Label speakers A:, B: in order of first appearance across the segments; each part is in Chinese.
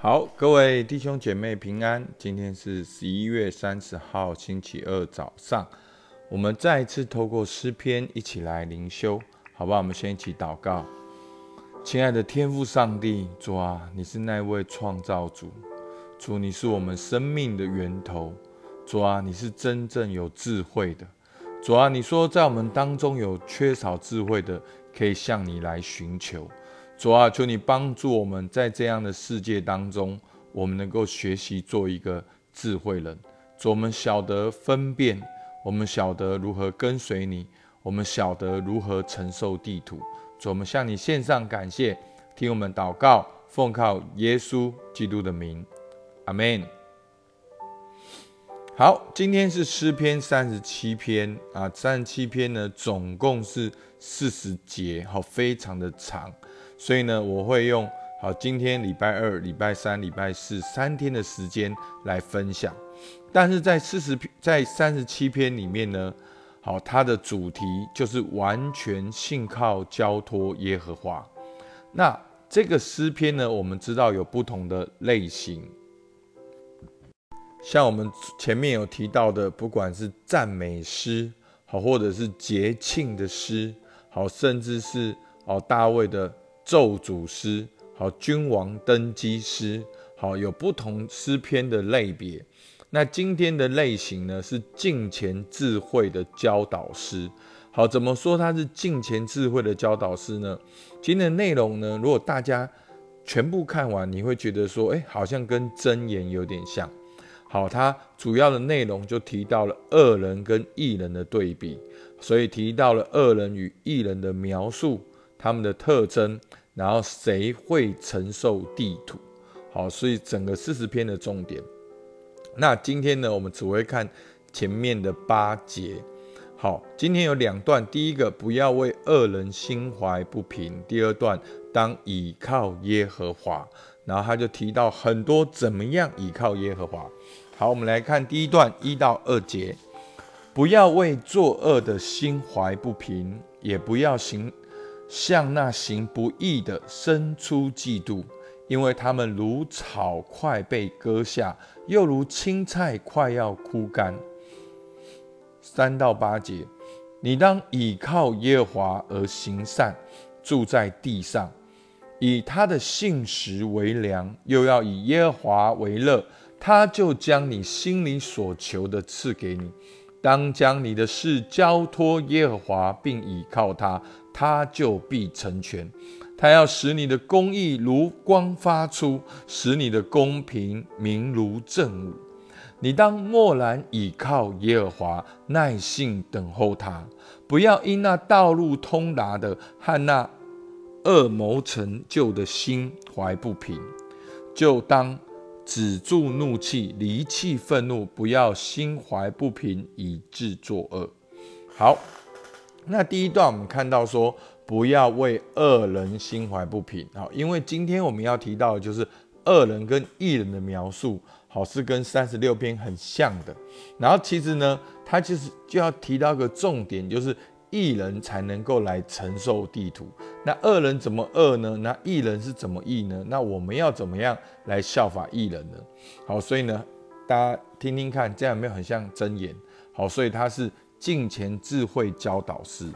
A: 好，各位弟兄姐妹平安。今天是十一月三十号，星期二早上，我们再一次透过诗篇一起来灵修，好不好？我们先一起祷告。亲爱的天父上帝，主啊，你是那位创造主，主你是我们生命的源头，主啊，你是真正有智慧的，主啊，你说在我们当中有缺少智慧的，可以向你来寻求。主啊，求你帮助我们在这样的世界当中，我们能够学习做一个智慧人。主，我们晓得分辨，我们晓得如何跟随你，我们晓得如何承受地图。主，我们向你献上感谢，听我们祷告，奉靠耶稣基督的名，阿门。好，今天是诗篇三十七篇啊，三十七篇呢，总共是四十节，好，非常的长。所以呢，我会用好今天礼拜二、礼拜三、礼拜四三天的时间来分享。但是在四十篇、在三十七篇里面呢，好，它的主题就是完全信靠、交托耶和华。那这个诗篇呢，我们知道有不同的类型，像我们前面有提到的，不管是赞美诗，好，或者是节庆的诗，好，甚至是哦大卫的。咒诅诗，好，君王登基诗，好，有不同诗篇的类别。那今天的类型呢，是敬前智慧的教导诗。好，怎么说它是敬前智慧的教导诗呢？今天的内容呢，如果大家全部看完，你会觉得说，哎，好像跟箴言有点像。好，它主要的内容就提到了恶人跟异人的对比，所以提到了恶人与异人的描述，他们的特征。然后谁会承受地图？好，所以整个四十篇的重点。那今天呢，我们只会看前面的八节。好，今天有两段，第一个不要为恶人心怀不平，第二段当倚靠耶和华。然后他就提到很多怎么样倚靠耶和华。好，我们来看第一段一到二节，不要为作恶的心怀不平，也不要行。向那行不义的生出嫉妒，因为他们如草快被割下，又如青菜快要枯干。三到八节，你当倚靠耶和华而行善，住在地上，以他的信实为粮，又要以耶和华为乐，他就将你心里所求的赐给你。当将你的事交托耶和华，并倚靠他。他就必成全，他要使你的公义如光发出，使你的公平明如正午。你当默然倚靠耶和华，耐心等候他，不要因那道路通达的和那恶谋成就的心怀不平，就当止住怒气，离弃愤怒，不要心怀不平以致作恶。好。那第一段我们看到说，不要为恶人心怀不平，好，因为今天我们要提到的就是恶人跟异人的描述，好是跟三十六篇很像的。然后其实呢，他就是就要提到个重点，就是异人才能够来承受地图。那恶人怎么恶呢？那异人是怎么异呢？那我们要怎么样来效法异人呢？好，所以呢，大家听听看，这样有没有很像真言？好，所以他是。敬前智慧教导师，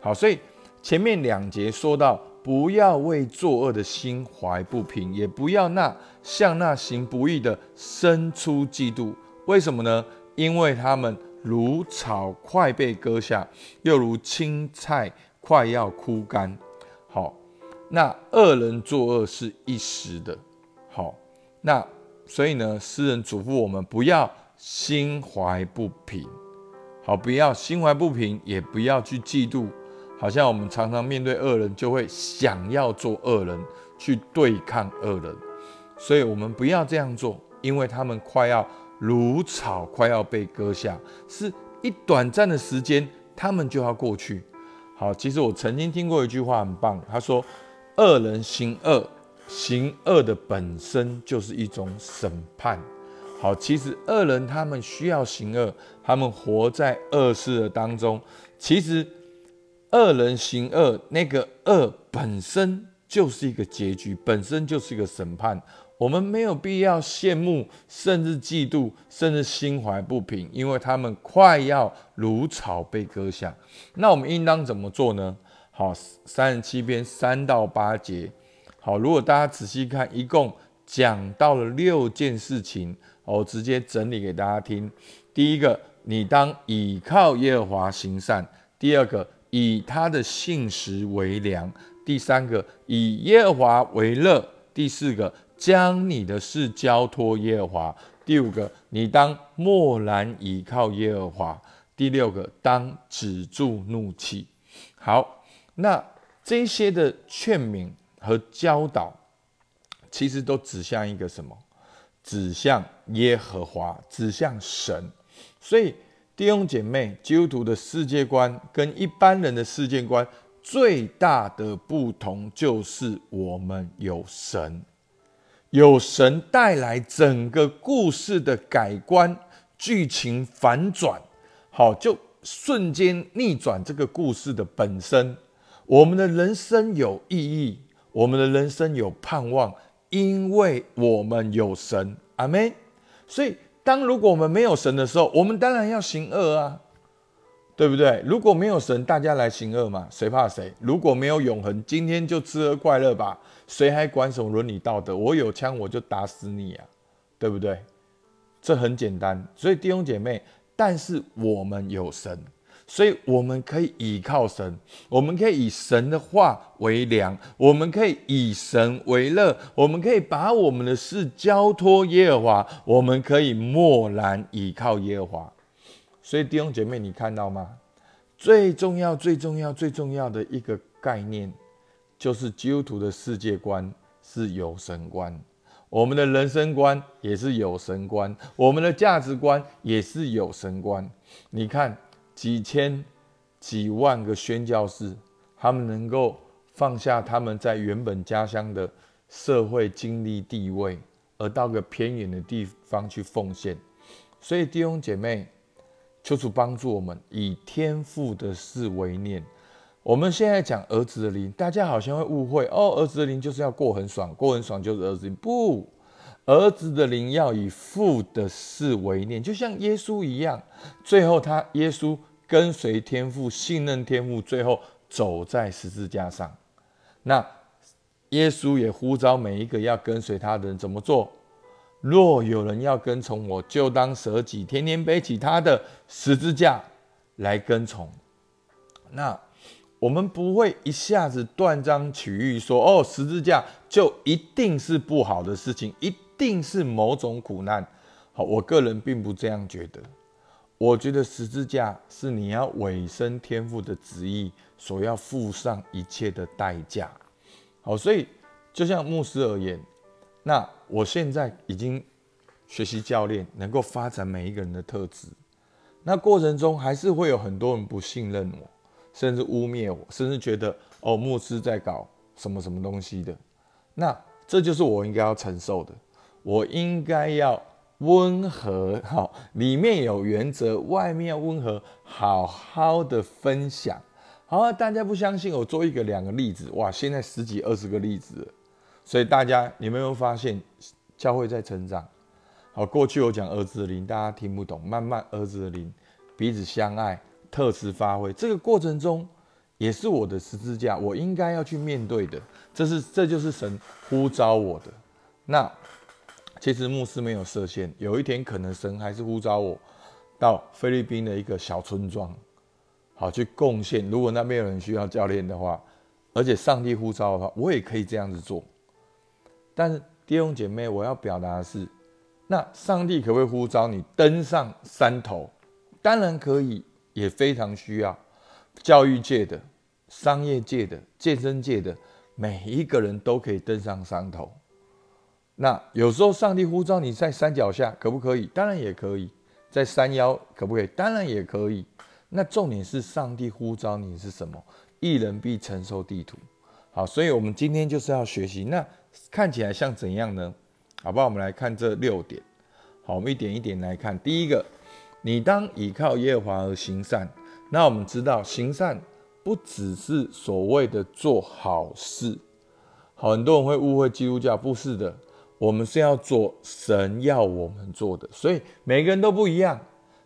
A: 好，所以前面两节说到，不要为作恶的心怀不平，也不要那向那行不义的生出嫉妒。为什么呢？因为他们如草快被割下，又如青菜快要枯干。好，那恶人作恶是一时的。好，那所以呢，诗人嘱咐我们不要心怀不平。好，不要心怀不平，也不要去嫉妒。好像我们常常面对恶人，就会想要做恶人，去对抗恶人。所以，我们不要这样做，因为他们快要如草，快要被割下，是一短暂的时间，他们就要过去。好，其实我曾经听过一句话，很棒。他说：“恶人行恶，行恶的本身就是一种审判。”好，其实恶人他们需要行恶，他们活在恶事的当中。其实恶人行恶，那个恶本身就是一个结局，本身就是一个审判。我们没有必要羡慕，甚至嫉妒，甚至心怀不平，因为他们快要如草被割下。那我们应当怎么做呢？好，三十七篇三到八节。好，如果大家仔细看，一共讲到了六件事情，我直接整理给大家听。第一个，你当倚靠耶和华行善；第二个，以他的信实为粮；第三个，以耶和华为乐；第四个。将你的事交托耶和华。第五个，你当默然倚靠耶和华。第六个，当止住怒气。好，那这些的劝勉和教导，其实都指向一个什么？指向耶和华，指向神。所以弟兄姐妹，基督徒的世界观跟一般人的世界观最大的不同，就是我们有神。有神带来整个故事的改观，剧情反转，好，就瞬间逆转这个故事的本身。我们的人生有意义，我们的人生有盼望，因为我们有神。阿门。所以，当如果我们没有神的时候，我们当然要行恶啊。对不对？如果没有神，大家来行恶嘛？谁怕谁？如果没有永恒，今天就吃喝快乐吧，谁还管什么伦理道德？我有枪，我就打死你啊，对不对？这很简单。所以弟兄姐妹，但是我们有神，所以我们可以倚靠神，我们可以以神的话为粮，我们可以以神为乐，我们可以把我们的事交托耶和华，我们可以默然倚靠耶和华。所以弟兄姐妹，你看到吗？最重要、最重要、最重要的一个概念，就是基督徒的世界观是有神观，我们的人生观也是有神观，我们的价值观也是有神观。你看，几千、几万个宣教士，他们能够放下他们在原本家乡的社会经历地位，而到个偏远的地方去奉献。所以弟兄姐妹。求主帮助我们以天父的事为念。我们现在讲儿子的灵，大家好像会误会哦，儿子的灵就是要过很爽，过很爽就是儿子灵。不，儿子的灵要以父的事为念，就像耶稣一样，最后他耶稣跟随天父，信任天父，最后走在十字架上。那耶稣也呼召每一个要跟随他的人怎么做？若有人要跟从我，就当舍己，天天背起他的十字架来跟从。那我们不会一下子断章取义说，哦，十字架就一定是不好的事情，一定是某种苦难。好，我个人并不这样觉得。我觉得十字架是你要委身天父的旨意，所要付上一切的代价。好，所以就像牧师而言。那我现在已经学习教练，能够发展每一个人的特质。那过程中还是会有很多人不信任我，甚至污蔑我，甚至觉得哦牧师在搞什么什么东西的。那这就是我应该要承受的。我应该要温和，好，里面有原则，外面要温和，好好的分享。好，大家不相信我，做一个两个例子，哇，现在十几二十个例子。所以大家，你们有发现教会在成长？好，过去我讲儿子的灵，大家听不懂，慢慢儿子的灵彼此相爱，特质发挥。这个过程中，也是我的十字架，我应该要去面对的。这是，这就是神呼召我的。那其实牧师没有设限，有一天可能神还是呼召我到菲律宾的一个小村庄，好去贡献。如果那边有人需要教练的话，而且上帝呼召的话，我也可以这样子做。但是弟兄姐妹，我要表达的是，那上帝可不可以呼召你登上山头？当然可以，也非常需要。教育界的、商业界的、健身界的，每一个人都可以登上山头。那有时候上帝呼召你在山脚下，可不可以？当然也可以。在山腰可不可以？当然也可以。那重点是上帝呼召你是什么？一人必承受地图。好，所以我们今天就是要学习那。看起来像怎样呢？好不好？我们来看这六点。好，我们一点一点来看。第一个，你当倚靠耶和华而行善。那我们知道，行善不只是所谓的做好事，好，很多人会误会基督教，不是的，我们是要做神要我们做的，所以每个人都不一样。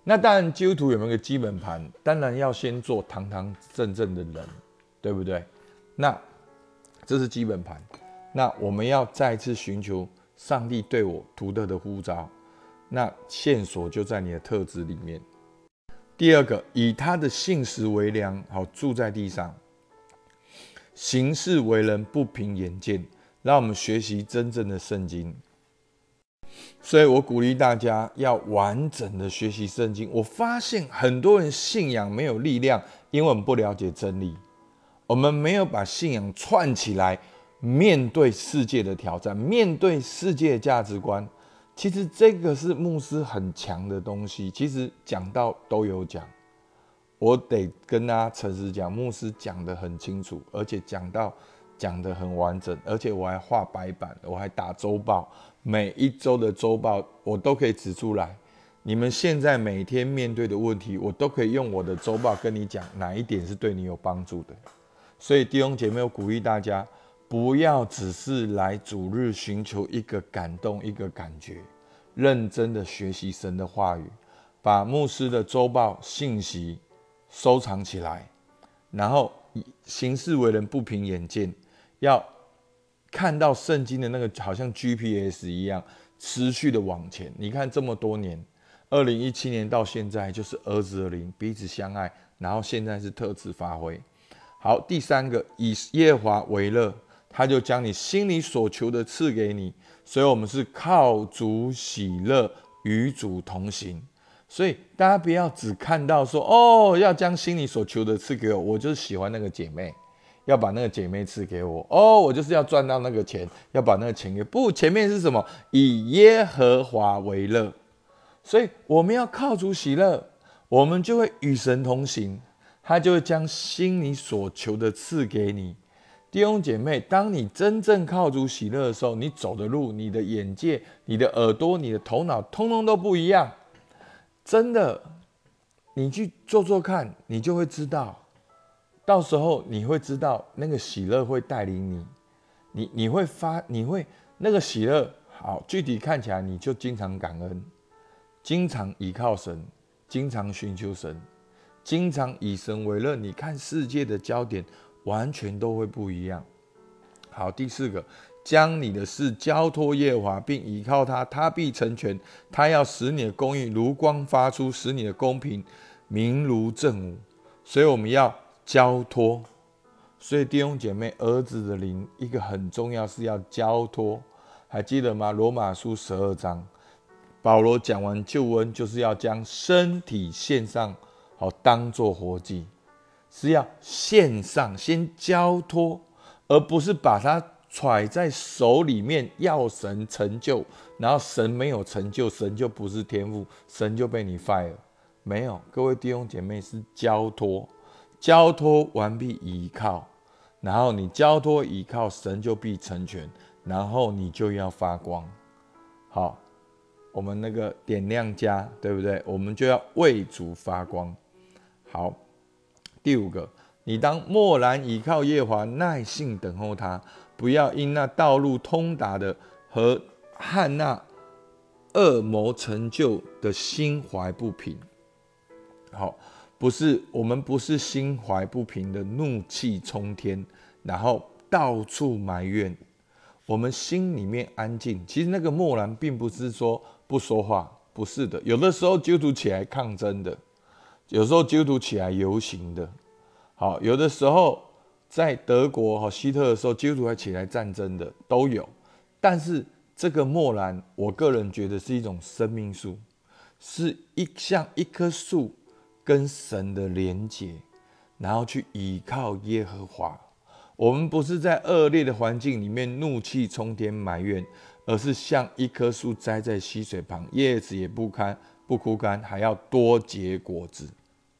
A: 那当然，基督徒有没有个基本盘？当然要先做堂堂正正的人，对不对？那这是基本盘。那我们要再次寻求上帝对我独特的呼召，那线索就在你的特质里面。第二个，以他的信实为粮，好住在地上，行事为人不凭眼见，让我们学习真正的圣经。所以我鼓励大家要完整的学习圣经。我发现很多人信仰没有力量，因为我们不了解真理，我们没有把信仰串起来，面对世界的挑战，面对世界价值观。其实这个是牧师很强的东西。其实讲到都有讲，我得跟大家诚实讲，牧师讲的很清楚，而且讲到讲的很完整，而且我还画白板，我还打周报。每一周的周报，我都可以指出来。你们现在每天面对的问题，我都可以用我的周报跟你讲哪一点是对你有帮助的。所以弟兄姐妹，我鼓励大家，不要只是来主日寻求一个感动、一个感觉，认真的学习神的话语，把牧师的周报信息收藏起来，然后行事为人不凭眼见，要。看到圣经的那个好像 GPS 一样，持续的往前。你看这么多年，二零一七年到现在就是儿子的灵彼此相爱，然后现在是特质发挥。好，第三个以耶华为乐，他就将你心里所求的赐给你。所以，我们是靠主喜乐，与主同行。所以，大家不要只看到说哦，要将心里所求的赐给我，我就是喜欢那个姐妹。要把那个姐妹赐给我哦，我就是要赚到那个钱，要把那个钱给不。前面是什么？以耶和华为乐，所以我们要靠主喜乐，我们就会与神同行，他就会将心里所求的赐给你。弟兄姐妹，当你真正靠主喜乐的时候，你走的路、你的眼界、你的耳朵、你的头脑，通通都不一样。真的，你去做做看，你就会知道。到时候你会知道，那个喜乐会带领你，你你会发，你会那个喜乐好，具体看起来你就经常感恩，经常依靠神，经常寻求神，经常以神为乐。你看世界的焦点完全都会不一样。好，第四个，将你的事交托耶华，并依靠他，他必成全。他要使你的公义如光发出，使你的公平明如正午。所以我们要。交托，所以弟兄姐妹，儿子的灵一个很重要是要交托，还记得吗？罗马书十二章，保罗讲完救恩，就是要将身体献上，好当做活祭，是要献上，先交托，而不是把它揣在手里面要神成就，然后神没有成就，神就不是天赋，神就被你 fire，没有，各位弟兄姐妹是交托。交托完毕，依靠，然后你交托依靠神，就必成全，然后你就要发光。好，我们那个点亮家，对不对？我们就要为主发光。好，第五个，你当默然依靠耶和华，耐心等候他，不要因那道路通达的和汉那恶谋成就的心怀不平。好。不是我们不是心怀不平的怒气冲天，然后到处埋怨。我们心里面安静。其实那个默然，并不是说不说话，不是的。有的时候基督徒起来抗争的，有时候基督徒起来游行的。好，有的时候在德国和希特的时候，基督徒还起来战争的都有。但是这个默然，我个人觉得是一种生命树，是一像一棵树。跟神的连结，然后去依靠耶和华。我们不是在恶劣的环境里面怒气冲天埋怨，而是像一棵树栽在溪水旁，叶子也不干不枯干，还要多结果子。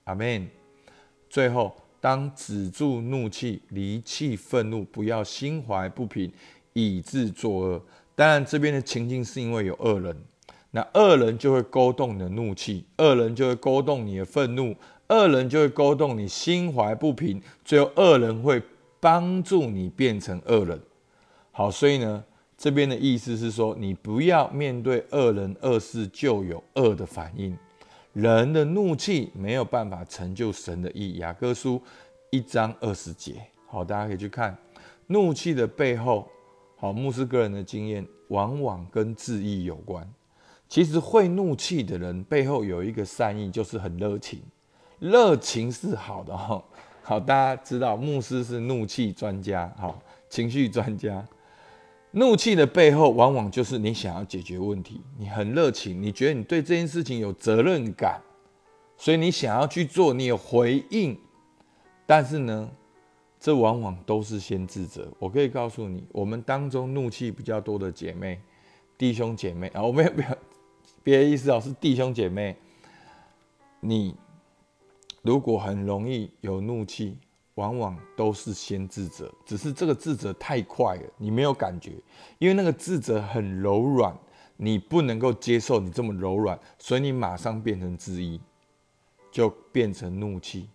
A: 阿门。最后，当止住怒气，离弃愤怒，不要心怀不平，以致作恶。当然，这边的情境是因为有恶人。那恶人就会勾动你的怒气，恶人就会勾动你的愤怒，恶人就会勾动你心怀不平，最后恶人会帮助你变成恶人。好，所以呢，这边的意思是说，你不要面对恶人恶事就有恶的反应。人的怒气没有办法成就神的意。雅各书一章二十节，好，大家可以去看怒气的背后。好，牧师个人的经验，往往跟志意有关。其实会怒气的人背后有一个善意，就是很热情。热情是好的哈。好，大家知道牧师是怒气专家，哈，情绪专家。怒气的背后，往往就是你想要解决问题，你很热情，你觉得你对这件事情有责任感，所以你想要去做，你有回应。但是呢？这往往都是先自责。我可以告诉你，我们当中怒气比较多的姐妹、弟兄姐妹啊，我没有别别的意思哦，是弟兄姐妹。你如果很容易有怒气，往往都是先自责，只是这个自责太快了，你没有感觉，因为那个自责很柔软，你不能够接受你这么柔软，所以你马上变成质疑，就变成怒气。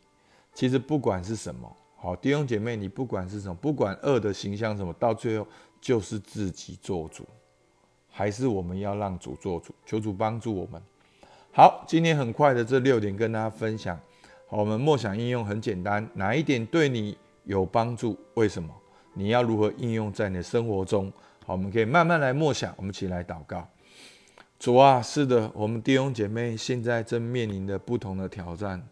A: 其实不管是什么。好，弟兄姐妹，你不管是什么，不管恶的形象什么，到最后就是自己做主，还是我们要让主做主？求主帮助我们。好，今天很快的这六点跟大家分享。好，我们默想应用很简单，哪一点对你有帮助？为什么？你要如何应用在你的生活中？好，我们可以慢慢来默想。我们一起来祷告。主啊，是的，我们弟兄姐妹现在正面临的不同的挑战，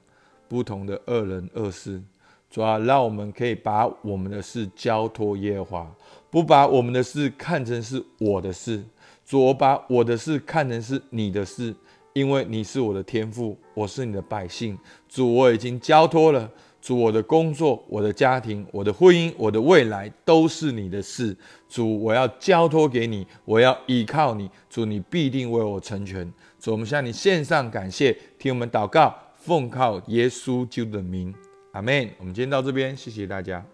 A: 不同的恶人恶事。主啊，让我们可以把我们的事交托耶和华，不把我们的事看成是我的事。主，我把我的事看成是你的事，因为你是我的天父，我是你的百姓。主，我已经交托了。主，我的工作、我的家庭、我的婚姻、我的未来都是你的事。主，我要交托给你，我要依靠你。主，你必定为我成全。主，我们向你献上感谢，听我们祷告，奉靠耶稣基督的名。阿门。我们今天到这边，谢谢大家。